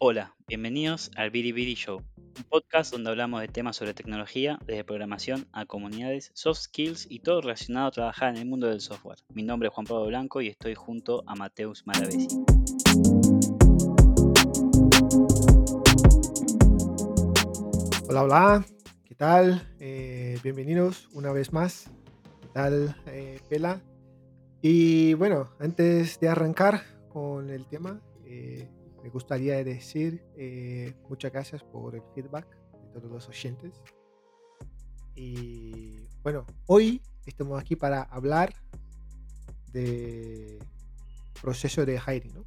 Hola, bienvenidos al Biri Show, un podcast donde hablamos de temas sobre tecnología, desde programación a comunidades, soft skills y todo relacionado a trabajar en el mundo del software. Mi nombre es Juan Pablo Blanco y estoy junto a Mateus Maravesi. Hola, hola, ¿qué tal? Eh, bienvenidos una vez más. ¿Qué tal, eh, Pela? Y bueno, antes de arrancar con el tema, eh, me gustaría decir eh, muchas gracias por el feedback de todos los oyentes. Y bueno, hoy estamos aquí para hablar de proceso de hiring, ¿no?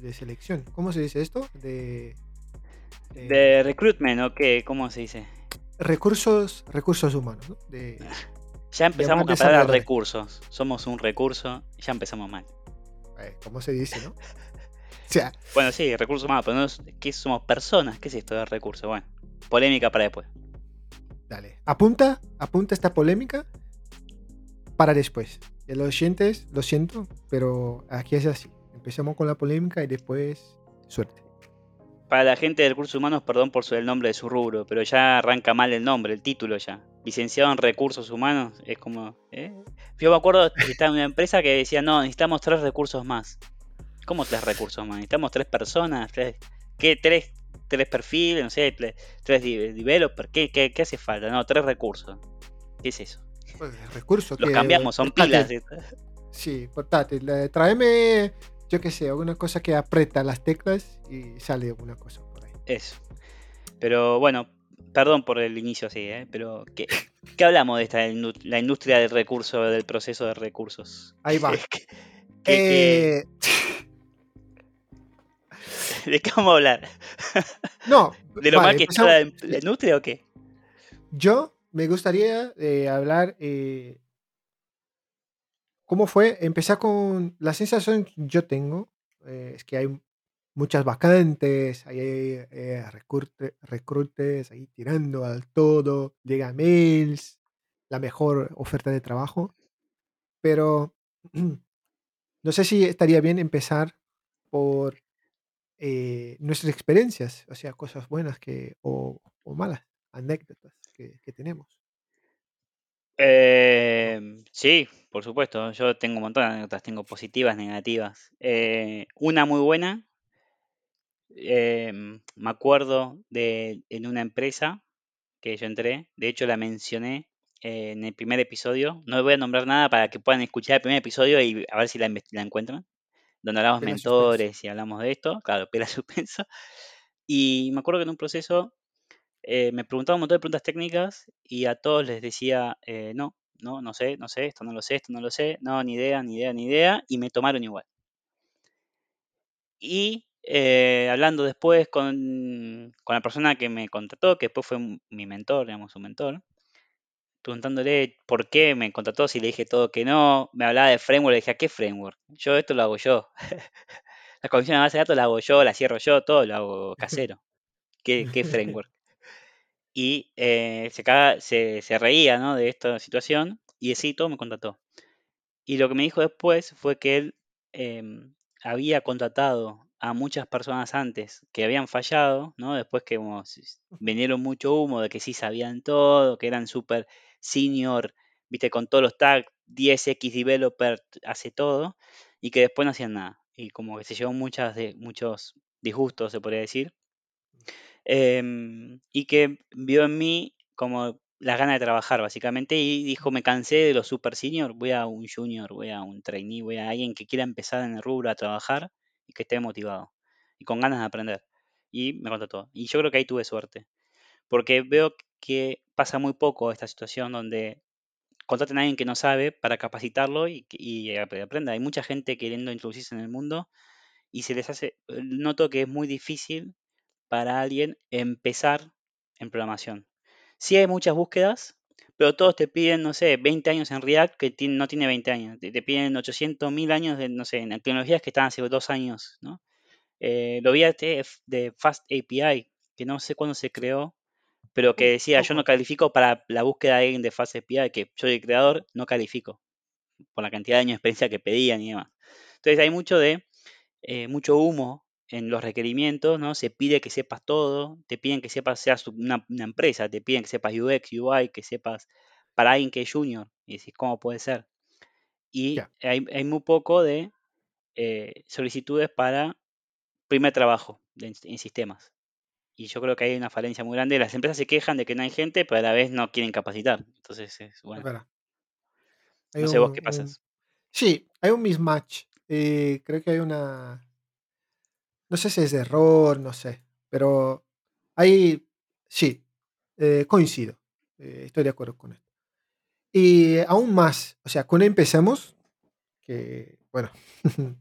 De selección. ¿Cómo se dice esto? De, de recruitment, ¿o qué? ¿Cómo se dice? Recursos, recursos humanos, ¿no? De, ya empezamos a hablar de recursos. Somos un recurso, ya empezamos mal. Eh, ¿Cómo se dice, no? Bueno, sí, recursos humanos, pero no es, ¿qué somos personas? ¿Qué es esto de recursos? Bueno, polémica para después. Dale, apunta, apunta esta polémica para después. Y los oyentes, lo siento, pero aquí es así. Empecemos con la polémica y después suerte. Para la gente de recursos humanos, perdón por el nombre de su rubro, pero ya arranca mal el nombre, el título ya. Licenciado en recursos humanos, es como... ¿eh? Yo me acuerdo que estaba en una empresa que decía, no, necesitamos tres recursos más. ¿Cómo tres recursos más? Necesitamos tres personas, tres, ¿qué? Tres, tres perfiles, no sé, tres, developers, ¿qué, ¿qué, qué, hace falta? No, tres recursos. ¿Qué es eso? Pues recursos. Los cambiamos, son pilas. Sí, portátil. Tráeme, yo qué sé, alguna cosa que aprieta las teclas y sale alguna cosa por ahí. Eso. Pero bueno, perdón por el inicio así, ¿eh? pero ¿qué, ¿qué hablamos de esta la industria del recurso, del proceso de recursos? Ahí va. ¿Qué, eh... ¿De qué vamos a hablar? No. ¿De lo mal que está la, industria o qué? Yo me gustaría eh, hablar. Eh, ¿Cómo fue? Empezar con la sensación que yo tengo. Eh, es que hay muchas vacantes, hay eh, recrutes ahí tirando al todo, llega mails, la mejor oferta de trabajo. Pero no sé si estaría bien empezar por eh, nuestras experiencias, o sea, cosas buenas que, o, malas, anécdotas que, tenemos. Em, sí, por supuesto. Yo tengo un montón de anécdotas, tengo positivas, negativas. Eh, una muy buena, em, me acuerdo de en una empresa que yo entré, de hecho la mencioné en el primer episodio. No voy a nombrar nada para que puedan escuchar el primer episodio y a ver si la encuentran donde hablamos mentores y hablamos de esto, claro, pela suspenso. Y me acuerdo que en un proceso eh, me preguntaba un montón de preguntas técnicas y a todos les decía, eh, no, no, no sé, no sé, esto no lo sé, esto no lo sé, no, ni idea, ni idea, ni idea, y me tomaron igual. Y eh, hablando después con, con, la persona que me contrató, que después fue mi mentor, digamos, un mentor, preguntándole por qué me contrató, si le dije todo que no, me hablaba de framework, le dije, ¿a qué framework? Yo esto lo hago yo. la comisión de base de datos la hago yo, la cierro yo, todo lo hago casero. ¿Qué, framework? Y eh, se, se, reía ¿no? de esta situación y sí, todo me contrató. Y lo que me dijo después fue que él em, había contratado a muchas personas antes que habían fallado, ¿no? Después que vinieron mucho humo de que sí sabían todo, que eran súper senior, viste, con todos los tags, 10x developer hace todo, y que después no hacían nada. Y como que se llevó muchas de, muchos disgustos, se podría decir. Em, y que vio en mí como las ganas de trabajar, básicamente, y dijo, me cansé de los super senior, voy a un junior, voy a un trainee, voy a alguien que quiera empezar en el rubro a trabajar y que esté motivado y con ganas de aprender. Y me contrató. Y yo creo que ahí tuve suerte. Porque veo que pasa muy poco esta situación donde contraten a alguien que no sabe para capacitarlo y, y aprenda. Hay mucha gente queriendo introducirse en el mundo y se les hace, noto que es muy difícil para alguien empezar en programación. Sí hay muchas búsquedas, pero todos te piden, no sé, 20 años en React que no tiene 20 años. Te, piden 800, 1000 años de, no sé, en tecnologías que están hace dos años, ¿no? Eh, lo vi este de Fast API, que no sé cuándo se creó, pero que decía, yo no califico para la búsqueda de alguien de Fast API, que yo soy creador, no califico, por la cantidad de años de experiencia que pedían y demás. Entonces hay mucho de, eh, mucho humo en los requerimientos, ¿no? Se pide que sepas todo, te piden que sepas, seas una, una empresa, te piden que sepas UX, UI, que sepas para alguien que es junior. Y decís, ¿cómo puede ser? Y hay, hay muy poco de eh, solicitudes para primer trabajo de- en sistemas. Y yo creo que hay una falencia muy grande. Las empresas se quejan de que no hay gente, pero a la vez no quieren capacitar. Entonces, es, bueno, no sé vos qué un- pasas. Sí, hay un mismatch. Eh, creo que hay una. No sé si es de error, no sé. Pero hay. Sí, eh, coincido. Eh, estoy de acuerdo con esto. Y aún más, o sea, cuando empezamos, que bueno,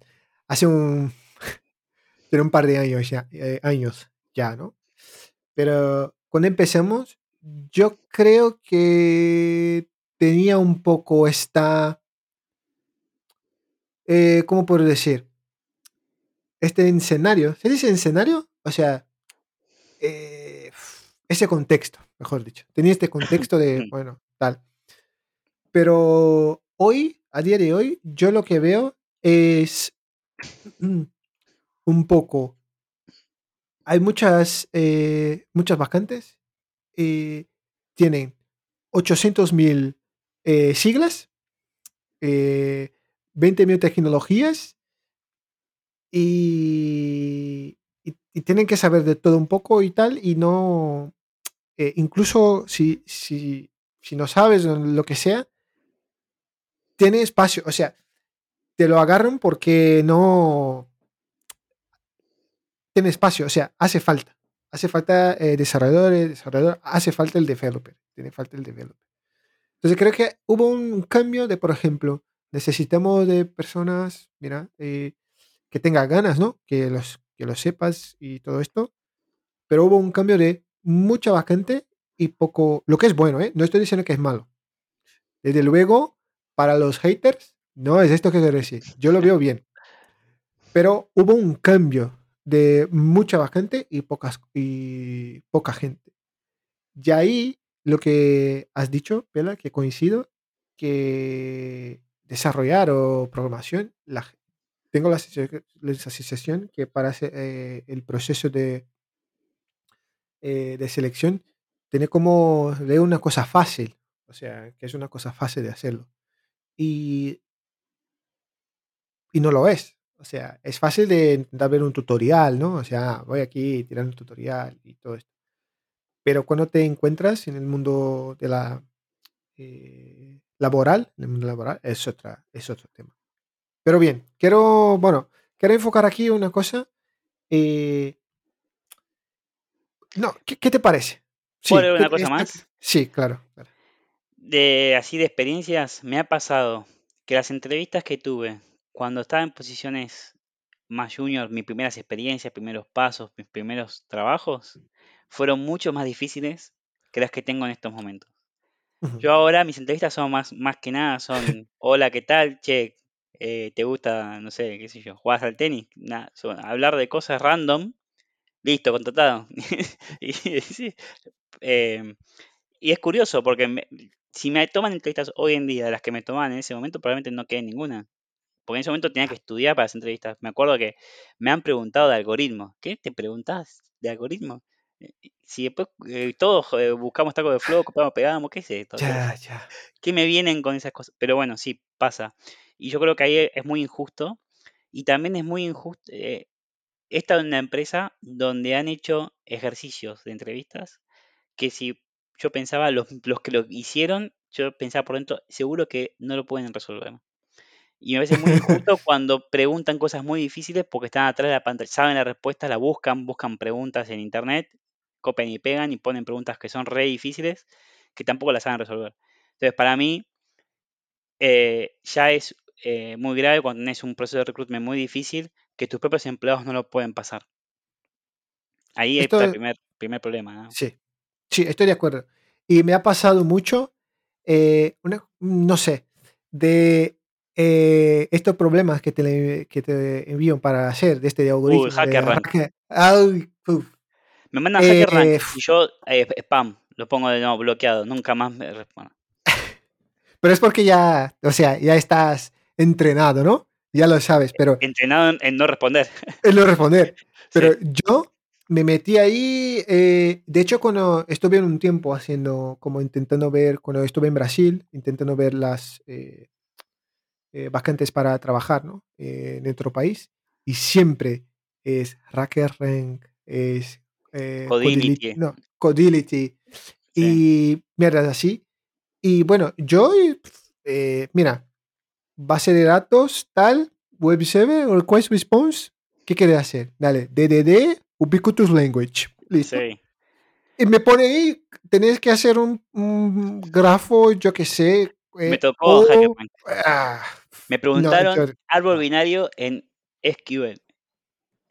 hace un, tiene un par de años ya, años ya, ¿no? Pero cuando empezamos, yo creo que tenía un poco esta, eh, ¿cómo puedo decir? Este escenario, ¿se dice escenario? O sea, eh, ese contexto, mejor dicho. Tenía este contexto de, bueno, tal. Pero hoy, a día de hoy, yo lo que veo es un poco. Hay muchas, eh, muchas vacantes. eh, tienen 800.000 eh, siglas, eh, 20.000 tecnologías y, y- y tienen que saber de todo un poco y tal. Y no, eh, incluso si, si, si no sabes lo que sea, tiene espacio. O sea, te lo agarran porque no tiene espacio, o sea, hace falta. Hace falta eh, desarrolladores, desarrollador, hace falta el developer, tiene falta el developer. Entonces creo que hubo un cambio de, por ejemplo, necesitamos de personas, mira, eh, que tengan ganas, ¿no? Que los, que lo sepas y todo esto. Pero hubo un cambio de mucha vacante y poco, lo que es bueno, ¿eh? No estoy diciendo que es malo. Desde luego, para los haters, no es esto que quiero decir. Yo lo veo bien. Pero hubo un cambio de mucha vacante y, pocas, y poca gente. Y ahí lo que has dicho, Pela, que coincido, que desarrollar o programación, la, tengo la, la sensación que para eh, el proceso de, eh, de selección tiene como de una cosa fácil, o sea, que es una cosa fácil de hacerlo. Y y no lo es. O sea, es fácil de intentar ver un tutorial, ¿no? O sea, voy aquí tirando un tutorial y todo esto. Pero cuando te encuentras en el mundo de la eh, laboral, en el mundo laboral, es otra, es otro tema. Pero bien, quiero, bueno, quiero enfocar aquí una cosa. eh, no, ¿qué, qué te parece? ¿Puedo Sí, ¿qué- una cosa más? sí, claro. claro. De así de experiencias, me ha pasado que las entrevistas que tuve cuando estaba en posiciones más junior, mis primeras experiencias, primeros pasos, mis primeros trabajos, fueron mucho más difíciles que las que tengo en estos momentos. Yo ahora mis entrevistas son más, más que nada, son, hola, ¿qué tal? Che, eh, ¿te gusta, no sé, qué sé yo, jugás al tenis? Nada, son hablar de cosas random, listo, contratado. y, sí, eh, y es curioso porque me- si me toman entrevistas hoy en día las que me tomaban en ese momento, probablemente no quede ninguna. Porque en ese momento tenía que estudiar para las entrevistas. Me acuerdo que me han preguntado de algoritmos. ¿Qué? ¿Te preguntás de algoritmos? Eh, Si después eh, todos eh, buscamos tacos de flow, copiamos, pegamos, ¿qué es esto? Ya, ya. ¿qué me vienen con esas cosas? Pero bueno, sí, pasa. Y yo creo que ahí es muy injusto. Y también es muy injusto. Eh, estado en una empresa donde han hecho ejercicios de entrevistas que si yo pensaba, los, los que lo hicieron, yo pensaba por dentro, seguro que no lo pueden resolver. Y me parece muy injusto cuando preguntan cosas muy difíciles porque están atrás de la pantalla, saben la respuesta, la buscan, buscan preguntas en internet, copian y pegan y ponen preguntas que son re difíciles que tampoco las saben resolver. Entonces, para mí, eh, ya es eh, muy grave cuando tenés un proceso de recruitment muy difícil que tus propios empleados no lo pueden pasar. Ahí está el Esto, primer, primer problema. ¿no? sí, sí, estoy de acuerdo. Y me ha pasado mucho, eh, una- no sé, de eh, estos problemas que te, que te envían para hacer, de este de Uy, algoritmo, de Hacker Rank. hacker- ay, uf. Me mandan Hacker Rank Eh, y yo eh, spam, lo pongo de nuevo bloqueado, nunca más me respondo. pero es porque ya, o sea, ya estás entrenado, ¿no? Ya lo sabes, pero Entrenado en, en no responder. es no responder. Pero Sí. yo me metí ahí, eh, de hecho, cuando estuve en un tiempo haciendo, como intentando ver, cuando estuve en Brasil, intentando ver las eh, eh, vacantes para trabajar, ¿no? Eh, en otro país, y siempre es HackerRank, es eh, Codility, Codility. no, Codility, Sí. y mierdas así. Y bueno, yo, eh, mira, base de datos, tal, web server, request response, ¿qué quieres hacer? Dale, DDD, ubiquitous language, listo. Sí. Y me pone ahí, tenés que hacer un, un grafo, yo qué sé. Me eh, tocó o- ah, Me no, preguntaron yo- árbol no. binario en SQL.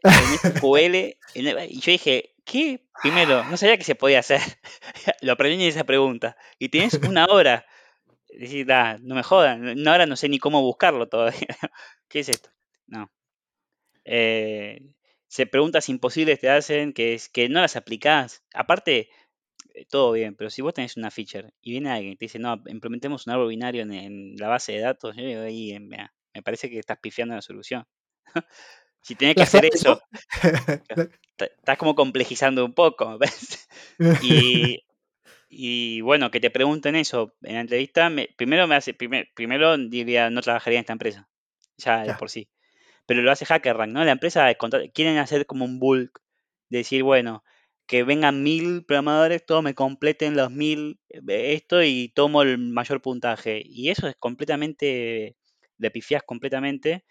En SQL. en- y yo dije, ¿qué? Primero, no sabía que se podía hacer. Lo aprendí en esa pregunta. Y tienes una hora. Decís, "Da, no me jodan. Una hora no sé ni cómo buscarlo todavía. ¿Qué es esto? No. Eh, se preguntas imposibles te hacen que es que no las aplicás. Aparte, todo bien, pero si vos tenés una feature y viene alguien y te dice, no, implementemos un árbol binario en, en la base de datos, yo digo, ahí, eh, mira, me parece que estás pifiando la solución. si tenés que hacer eso, estás como complejizando un poco, parece. Y, y bueno, que te pregunten eso en la entrevista, me- primero me hace, primer- primero diría, no trabajaría en esta empresa, ya de Ya. por sí. Pero lo hace HackerRank, ¿no? La empresa quieren hacer como un bulk, de decir, bueno, que vengan mil programadores, todos me completen los mil, eh, esto y tomo el mayor puntaje. Y eso es completamente, le pifias completamente,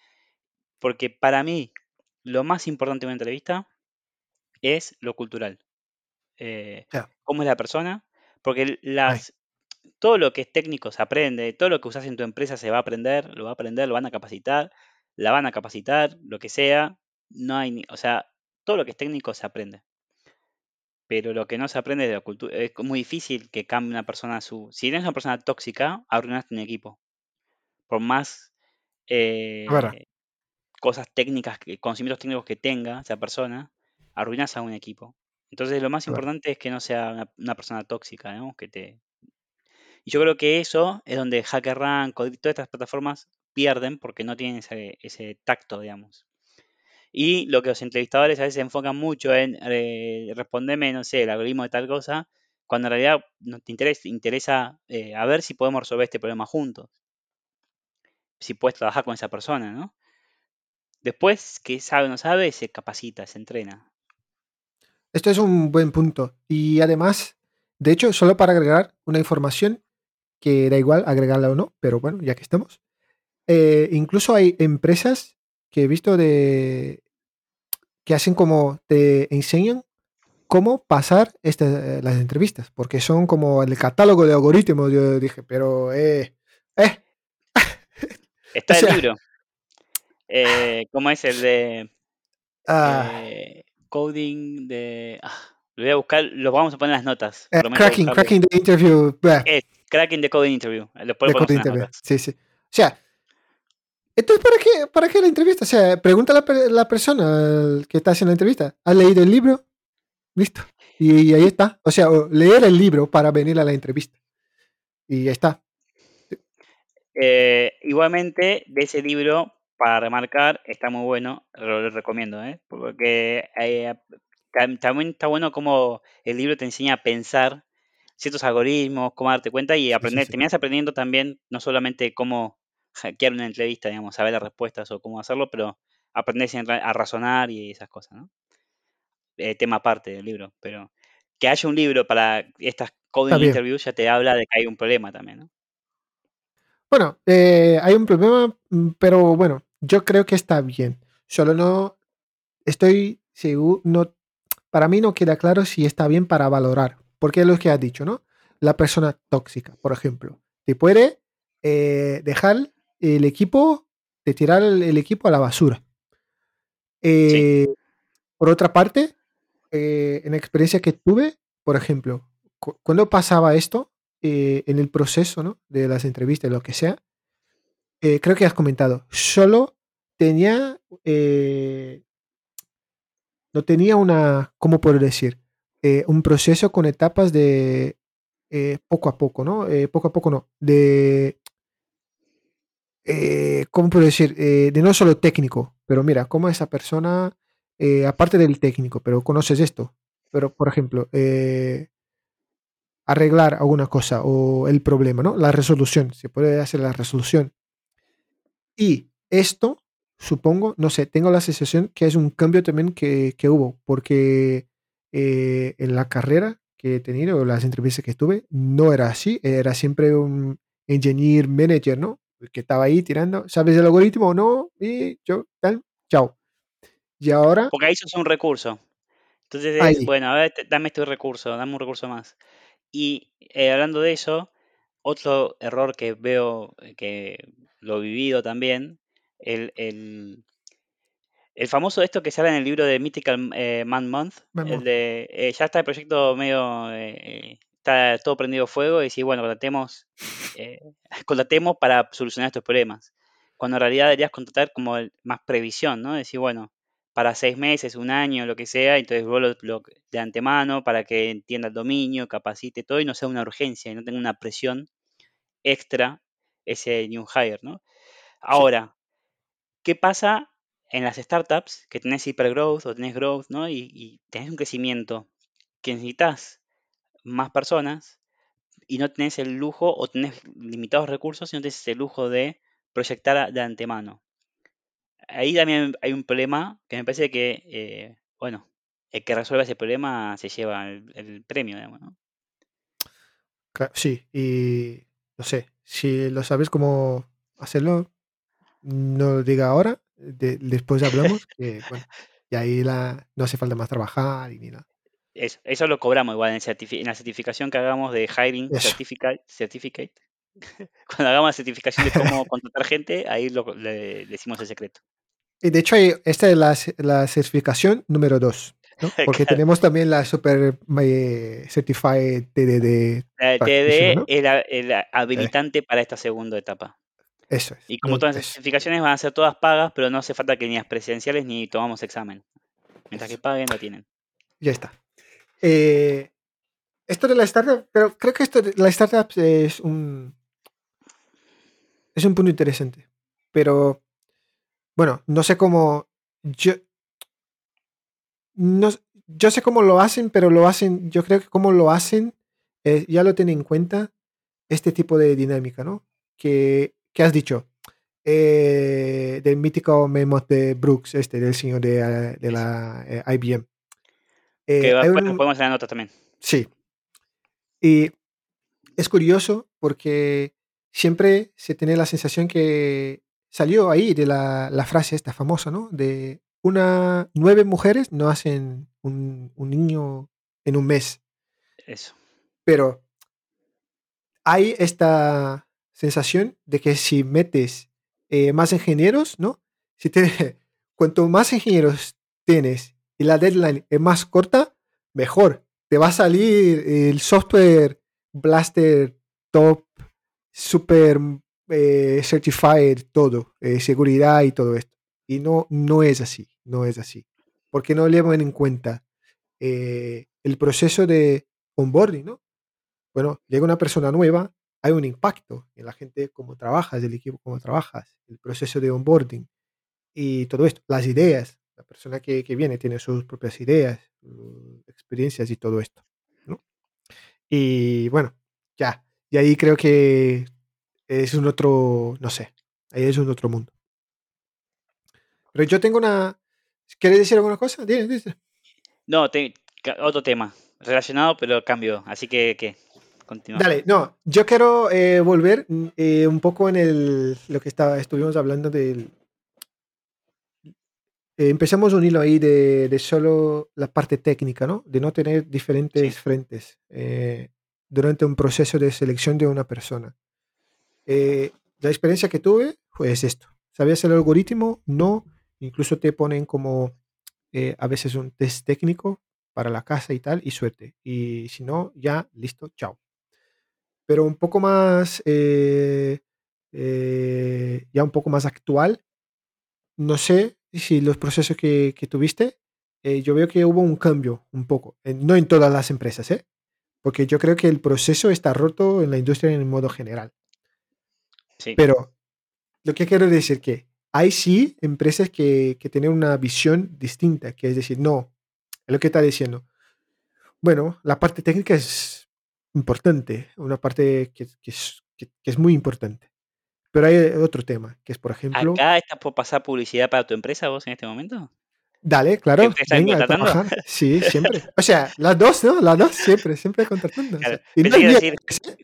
porque para mí lo más importante de una entrevista es lo cultural. Eh, cómo es la persona, porque Ay, las, todo lo que es técnico se aprende, todo lo que usas en tu empresa se va a aprender, lo va a aprender, lo van a capacitar, la van a capacitar, lo que sea, no hay, ni- o sea, todo lo que es técnico se aprende, pero lo que no se aprende de la cultura, es muy difícil que cambie una persona su, si eres una persona tóxica, arruinaste un equipo, por más eh, cosas técnicas, conocimientos técnicos que tenga esa persona, arruinas a un equipo. Entonces lo más importante es que no sea una, una persona tóxica, ¿no? Que te, Y yo creo que eso es donde HackerRank, todas estas plataformas pierden porque no tienen ese, ese tacto, digamos. Y lo que los entrevistadores a veces enfocan mucho en eh, responderme, no sé, el algoritmo de tal cosa, cuando en realidad no te interesa, interesa eh, a ver si podemos resolver este problema juntos, si puedes trabajar con esa persona, ¿no? Después, que sabe o no sabe, se capacita, se entrena. Esto es un buen punto. Y además, de hecho, solo para agregar una información que da igual agregarla o no, pero bueno, ya que estamos. eh, incluso hay empresas que he visto de que hacen como te enseñan cómo pasar las entrevistas, porque son como el catálogo de algoritmos. Yo dije, pero eh, eh, Está o el libro, eh, ¿cómo es el de ah, eh, coding de... ah, lo voy a buscar, lo vamos a poner en las notas, eh, cracking, cracking the interview, Cracking the Coding Interview, lo de las interview. Sí, sí. O sea, entonces, ¿para qué, ¿para qué la entrevista? O sea, pregunta a la, la persona que está haciendo la entrevista. ¿Has leído el libro? Listo. Y, y ahí está. O sea, leer el libro para venir a la entrevista. Y ya está. Eh, igualmente, de ese libro, para remarcar, está muy bueno, lo, lo recomiendo, ¿eh? porque eh, tam- también está bueno como el libro te enseña a pensar ciertos algoritmos, cómo darte cuenta y Sí, sí, aprender, sí. terminas aprendiendo también no solamente cómo hackear una entrevista, digamos, saber las respuestas o cómo hacerlo, pero aprender siempre a razonar y esas cosas, ¿no? Eh, tema aparte del libro, pero que haya un libro para estas coding interviews ya te habla de que hay un problema también, ¿no? Bueno, eh, hay un problema, mm, pero bueno, yo creo que está bien. Solo no estoy seguro, no, para mí no queda claro si está bien para valorar. Porque es lo que has dicho, ¿no? La persona tóxica, por ejemplo, te puede eh, dejar el equipo, de tirar el, el equipo a la basura. Sí, Eh, por otra parte, eh, en la experiencia que tuve, por ejemplo, cu- cuando pasaba esto eh, en el proceso ¿no? de las entrevistas, lo que sea, creo que has comentado, solo tenía, no tenía una, ¿cómo puedo decir? Un proceso con etapas de poco a poco, ¿no? Poco a poco no, de, eh, ¿cómo puedo decir? Eh, de no solo técnico, pero mira, cómo esa persona eh, aparte del técnico, pero conoces esto. Pero, por ejemplo, eh, arreglar alguna cosa o el problema, ¿no? La resolución, se puede hacer la resolución. Y esto, supongo, no sé, tengo la sensación que es un cambio también que, que hubo, porque en la carrera que he tenido, las entrevistas que estuve, no era así, era siempre un engineer manager, ¿no? Que estaba ahí tirando, ¿sabes el algoritmo o no? Y yo, tal, chao. Y ahora, Porque ahí sos un recurso. Entonces es, bueno, a ver, dame este recurso, dame un recurso más. Y eh, hablando de eso, otro error que veo, eh, que lo he vivido también, el, el, el famoso esto que sale en el libro de Mythical eh, Man Month, el de eh, ya está el proyecto medio, está todo prendido fuego y decir, bueno, contratemos, eh, contratemos para solucionar estos problemas. Cuando en realidad deberías contratar como más previsión, ¿no? Decir, bueno, para seis meses, un año, lo que sea, entonces vos lo, lo- de antemano para que entienda el dominio, capacite todo y no sea una urgencia y no tenga una presión extra ese new hire, ¿no? Ahora, ¿qué pasa en las startups que tenés hipergrowth o tenés growth, ¿no? Y, y tenés un crecimiento que necesitas más personas y no tenés el lujo o tenés limitados recursos y no tenés el lujo de proyectar de antemano. Ahí también hay un problema que me parece que, eh, bueno, el que resuelva ese problema se lleva el, premio, digamos, sí, y no sé, si lo sabes cómo hacerlo, no lo diga ahora, de- después hablamos, que y ahí la, no hace falta más trabajar y ni nada. Eso, eso lo cobramos igual en, la certificación que hagamos de Hiring. Certificate. certificate. Cuando hagamos la certificación de cómo contratar gente, ahí lo, le decimos el secreto. Y de hecho, esta es la, ce- la certificación número 2, ¿no? Porque Claro. tenemos también la Super eh, Certified TDD La Practitioner, TD ¿no? es la- el habilitante para esta segunda etapa. Eso es. Y como todas las certificaciones van a ser todas pagas, pero no hace falta que ni las presenciales ni tomamos examen. Mientras que paguen, la tienen. Ya está. Eh, esto de la startup, pero creo que esto de la startup es un, es un punto interesante. Pero, bueno, no sé cómo. Yo, no, yo sé cómo lo hacen, pero lo hacen. Yo creo que cómo lo hacen, eh, ya lo tienen en cuenta este tipo de dinámica, ¿no? Que, que has dicho. eh, del mítico memo de Brooks, este, del señor de, de la IBM. Que Eh, un, podemos la nota también. sí, y es curioso porque siempre se tiene la sensación que salió ahí de la, la frase esta famosa, ¿no? De una, nueve mujeres no hacen un, un niño en un mes, Eso. pero hay esta sensación de que si metes eh, más ingenieros, ¿no? Si te- cuanto más ingenieros tienes y la deadline es más corta, mejor. Te va a salir el software blaster top, super eh, certified, todo, eh, seguridad y todo esto. Y no, no es así, no es así. Porque no llevan en cuenta eh, el proceso de onboarding, ¿no? bueno, llega una persona nueva, hay un impacto en la gente, cómo trabajas, el equipo, cómo trabajas, el proceso de onboarding y todo esto, las ideas. Persona que, que viene tiene sus propias ideas, experiencias y todo esto. ¿no? Y bueno, ya. Y ahí creo que es un otro, no sé, ahí es un otro mundo. Pero yo tengo una... ¿Quieres decir alguna cosa? Dime. No, te- otro tema. Relacionado, pero cambio. Así que, ¿qué? Continúa. Dale, no, yo quiero eh, volver mm, eh, un poco en el, lo que estaba, estuvimos hablando del... eh, empezamos un hilo ahí de, de solo la parte técnica, ¿no? De no tener diferentes Sí, frentes eh, durante un proceso de selección de una persona. Eh, la experiencia que tuve fue es esto. ¿Sabías el algoritmo? No. Incluso te ponen como eh, a veces un test técnico para la casa y tal, y suerte. Y si no, ya, listo, chao pero un poco más, eh, eh, ya un poco más actual. No sé si los procesos que, que tuviste, eh, yo veo que hubo un cambio un poco, eh, no en todas las empresas, ¿eh? porque yo creo que el proceso está roto en la industria en modo general. sí. Pero lo que quiero decir que hay sí empresas que, que tienen una visión distinta, que es decir, no, es lo que está diciendo. Bueno, la parte técnica es importante, una parte que, que es, que- que es muy importante. Pero hay otro tema, que es, por ejemplo, ¿Acá estás por pasar publicidad para tu empresa vos en este momento? dale, ¿Qué claro, venga trabajar. Sí, siempre. O sea, las dos, ¿no? Las dos, siempre, siempre contratando. o sea, y no decir,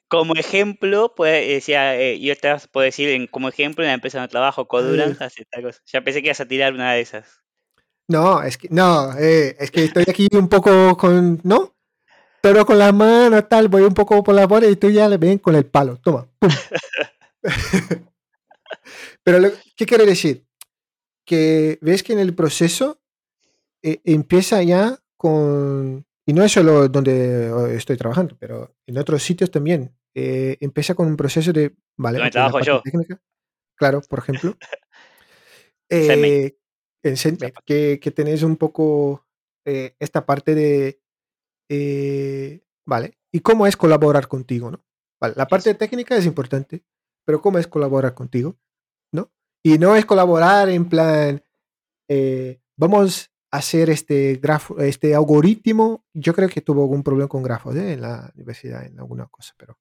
como ejemplo, pues, decía, eh, yo te puedo decir, en- como ejemplo, en la empresa donde trabajo, eh, Codurance, hace tal cosa. Ya pensé que ibas a tirar una de esas. No, es que, no, eh, es que estoy aquí un poco con, ¿no? Pero con la mano tal, voy un poco por la bola y tú ya le ven con el palo. Toma, pum. Pero, lo- ¿qué quiere decir? Que ves que en el proceso eh, empieza ya con, y no es solo donde oh, estoy trabajando, pero en otros sitios también, eh, empieza con un proceso de, vale, la trabajo yo, técnica, claro, por ejemplo, eh, en Sendmate, que, que tenéis un poco eh, esta parte de, vale, ¿y cómo es colaborar contigo, no? Vale, la parte Eso. técnica es importante, pero ¿cómo es colaborar contigo, no? Y no es colaborar en plan, eh, vamos a hacer este grafo, este algoritmo. Yo creo que tuvo algún problema con grafos ¿eh? en la universidad, en alguna cosa, pero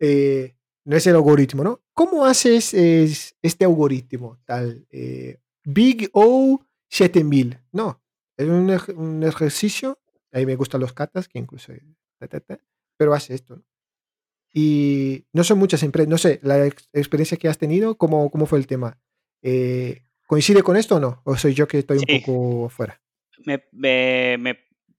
eh, no es el algoritmo, ¿no? ¿Cómo haces es, este algoritmo tal? eh, Big O 7000. No, es un, un ejercicio. Ahí me gustan los catas, que incluso. ta, ta, ta, pero hace esto. ¿no? Y no son muchas empresas. No sé, la ex- experiencia que has tenido, ¿cómo, cómo fue el tema? Eh, ¿Coincide con esto o no? ¿O soy yo que estoy un poco fuera? me, me- me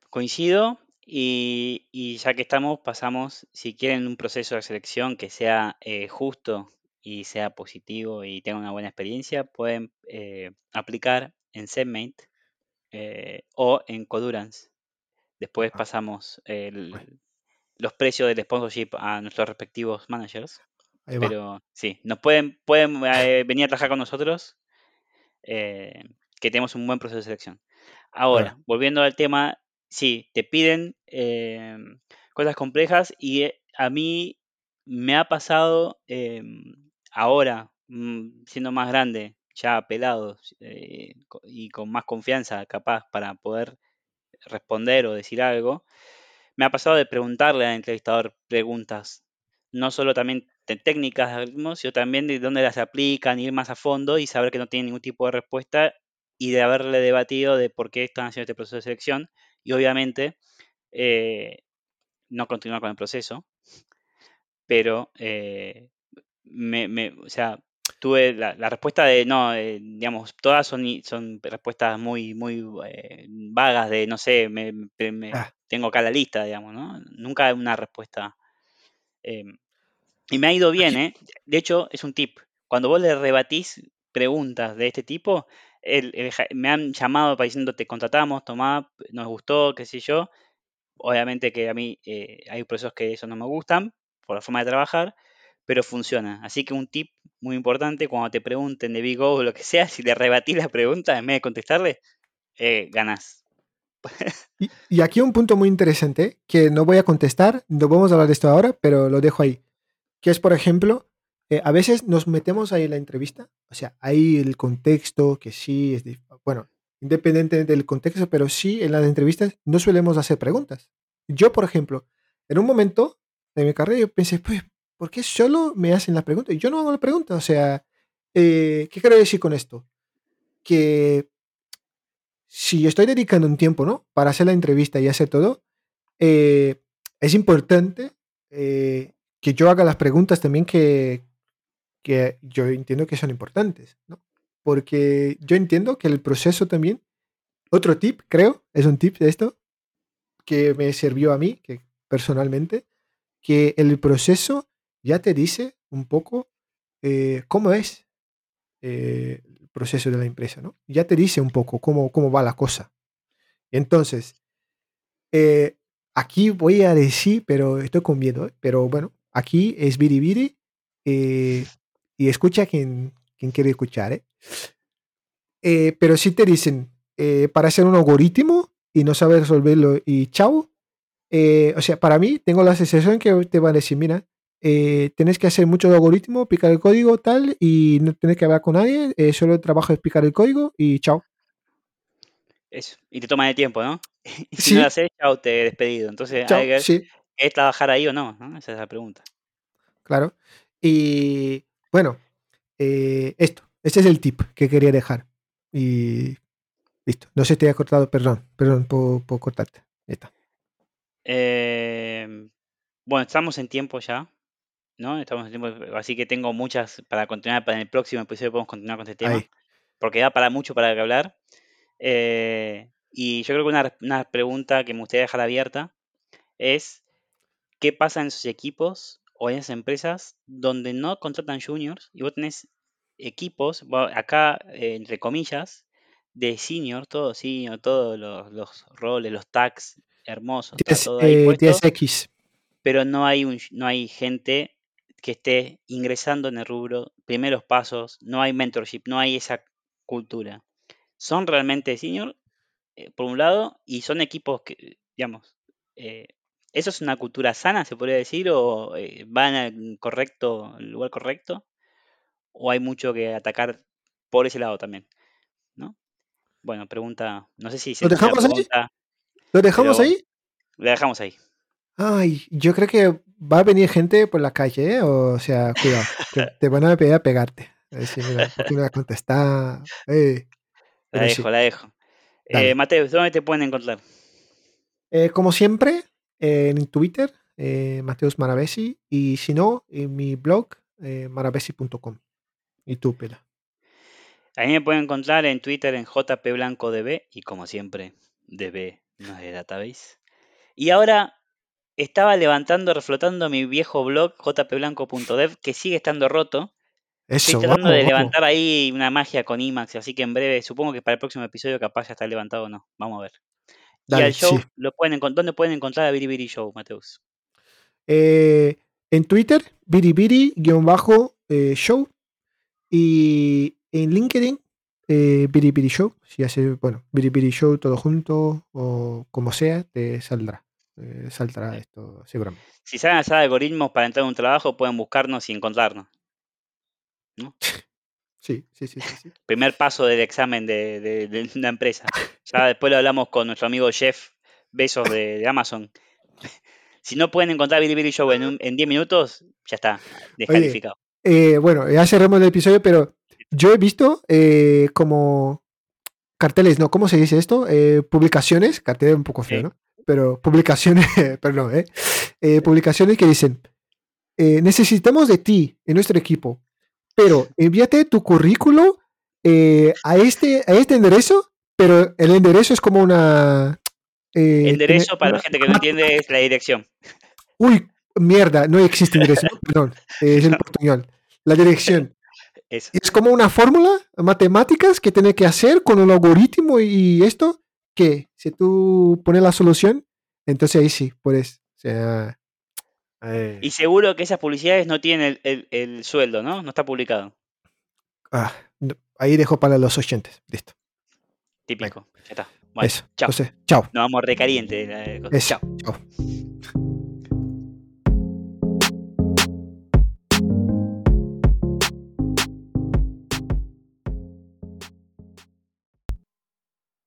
coincido y, y ya que estamos, pasamos, si quieren un proceso de selección que sea eh, justo y sea positivo y tengan una buena experiencia, pueden eh, aplicar en eh, o en Codurance. Después pasamos el- los precios del sponsorship a nuestros respectivos managers. ahí va. Pero sí, nos pueden, pueden eh, venir a trabajar con nosotros, eh, que tenemos un buen proceso de selección. Claro. Ahora, volviendo al tema, sí, te piden eh, cosas complejas y a mí me ha pasado eh, ahora, mm, siendo más grande, ya pelado y con más confianza capaz para poder responder o decir algo, me ha pasado de preguntarle al entrevistador preguntas, no solo también de técnicas de sino también de dónde las aplican, ir más a fondo y saber que no tienen ningún tipo de respuesta y de haberle debatido de por qué están haciendo este proceso de selección y obviamente eh, no continuar con el proceso, pero eh, me- o sea, tuve la, la respuesta de no, eh, digamos, todas son, son respuestas muy, muy eh, vagas de no sé, me, Ah, tengo acá la lista, digamos, ¿no? Nunca una respuesta. eh, y me ha ido bien, ¿eh? De hecho, es un tip. Cuando vos le rebatís preguntas de este tipo, el- me han llamado para diciendo te contratamos, tomá, nos gustó, qué sé yo. Obviamente que a mí eh, hay procesos que eso no me gustan por la forma de trabajar, pero funciona. Así que un tip muy importante, cuando te pregunten de Big O lo que sea, si le rebatís la pregunta en vez de contestarle, eh, ganás. y, aquí un punto muy interesante que no voy a contestar, no vamos a hablar de esto ahora, pero lo dejo ahí. Que es, por ejemplo, eh, a veces nos metemos ahí en la entrevista, o sea, hay el contexto que sí es, bueno, independiente del contexto, pero sí en las entrevistas no solemos hacer preguntas. Yo, por ejemplo, en un momento de mi carrera yo pensé, pues, ¿por qué solo me hacen la pregunta? Y yo no hago la pregunta, o sea, eh, ¿qué quiero decir con esto? Que si estoy dedicando un tiempo, ¿no? Para hacer la entrevista y hacer todo, eh, es importante eh, que yo haga las preguntas también que, que yo entiendo que son importantes, ¿no? Porque yo entiendo que el proceso también, otro tip, creo, es un tip de esto, que me sirvió a mí, que personalmente, que el proceso ya te dice un poco eh, cómo es eh, el proceso de la empresa, ¿no? Ya te dice un poco cómo, cómo va la cosa. Entonces, eh, aquí voy a decir, pero estoy con miedo, pero bueno, aquí es biribiri y escucha quien, quien quiere escuchar, ¿eh? Pero si te dicen, para hacer un algoritmo y no sabes resolverlo y chao, o sea, para mí tengo la sensación que te van a decir, mira, eh, tenés que hacer mucho algoritmo, picar el código, tal, y no tenés que hablar con nadie, eh, solo el trabajo es picar el código y chao. Eso. Y te toma de tiempo, ¿no? Y si Sí. no lo haces, chao, te he despedido. Entonces, Chao, hay que sí, ¿es trabajar ahí o no? ¿no? Esa es la pregunta. claro. Y bueno, eh, esto, este es el tip que quería dejar. Y listo, no se te ha cortado, perdón, perdón por, por cortarte. Ya está. Eh, bueno, estamos en tiempo ya, ¿no? Estamos en tiempo, así que tengo muchas para continuar. Para el próximo episodio podemos continuar con este tema, porque da para mucho para hablar. Eh, y yo creo que una, una pregunta que me gustaría dejar abierta es, ¿qué pasa en sus equipos o en esas empresas donde no contratan juniors y vos tenés equipos, acá, eh, entre comillas, de senior, todo senior, todos los, los roles, los tags hermosos, está Tienes, todo ahí eh, puesto, pero no hay, un, no hay gente que esté ingresando en el rubro, primeros pasos, no hay mentorship, no hay esa cultura. Son realmente senior, eh, por un lado, y son equipos que, digamos, eh, ¿eso es una cultura sana, se podría decir, o eh, van al correcto, al lugar correcto? ¿O hay mucho que atacar por ese lado también? ¿No? Bueno, pregunta, no sé si se ¿Lo dejamos ahí? ¿Lo dejamos ahí? la dejamos ahí. Ay, yo creo que va a venir gente por la calle, ¿eh? O sea, cuidado, que te van a pedir a pegarte. A decir, mira, ¿por qué no la contesta? Eh, La dejo, sí, la dejo. Eh. Mateus, ¿dónde te pueden encontrar? Eh, como siempre, en Twitter, eh, Mateus Maravesi, y si no, en mi blog, eh, maravesi.com. Y tú, Pela. A mí me pueden encontrar en Twitter en jpblancodb y como siempre, DB no es de database. Y ahora estaba levantando, reflotando mi viejo blog jpblanco.dev que sigue estando roto. Estoy tratando vamos, de vamos. levantar ahí una magia con IMAX, así que en breve, supongo que para el próximo episodio capaz ya está levantado o no. Vamos a ver. y al show, sí. lo pueden, ¿dónde pueden encontrar a Biribiri Show, Mateus? Eh, en Twitter, biribiri-show. Y en LinkedIn, eh, biribiri show. Si hace, bueno, biribiri show todo junto o como sea, te saldrá. Eh, saldrá Eh, esto seguramente. Si saben hacer algoritmos para entrar a un trabajo, pueden buscarnos y encontrarnos. ¿no? Sí, sí, sí, sí. sí. Primer paso del examen de, de- de una empresa. Ya después lo hablamos con nuestro amigo Jeff Besos de, de Amazon. Si no pueden encontrar Bilibili Show en, un- en 10 minutos, ya está, descalificado. Eh, bueno, ya cerramos el episodio, pero yo he visto eh, como carteles, ¿no? ¿Cómo se dice esto? Eh, publicaciones, carteles un poco feo. ¿no? Pero publicaciones, perdón, ¿eh? Eh, publicaciones que dicen, eh, necesitamos de ti en nuestro equipo, pero envíate tu currículo eh, a, este, a este enderezo, pero el enderezo es como una... eh, Enderezo, para la gente que no entiende, es la dirección. Uy, mierda, no existe enderezo, perdón, es el portuñol. La dirección. Eso. Es como una fórmula matemáticas que tiene que hacer con un algoritmo y esto, que si tú pones la solución, entonces ahí sí, puedes. O sea, eh, Y seguro que esas publicidades no tienen el, el- el sueldo, ¿no? No está publicado. ah, no, ahí dejo para los oyentes. Listo. Típico. Ya está. Bueno, Eso. chao. Entonces, chao. Nos vamos recaliente. de la cosa. Eso. Chao. Chao.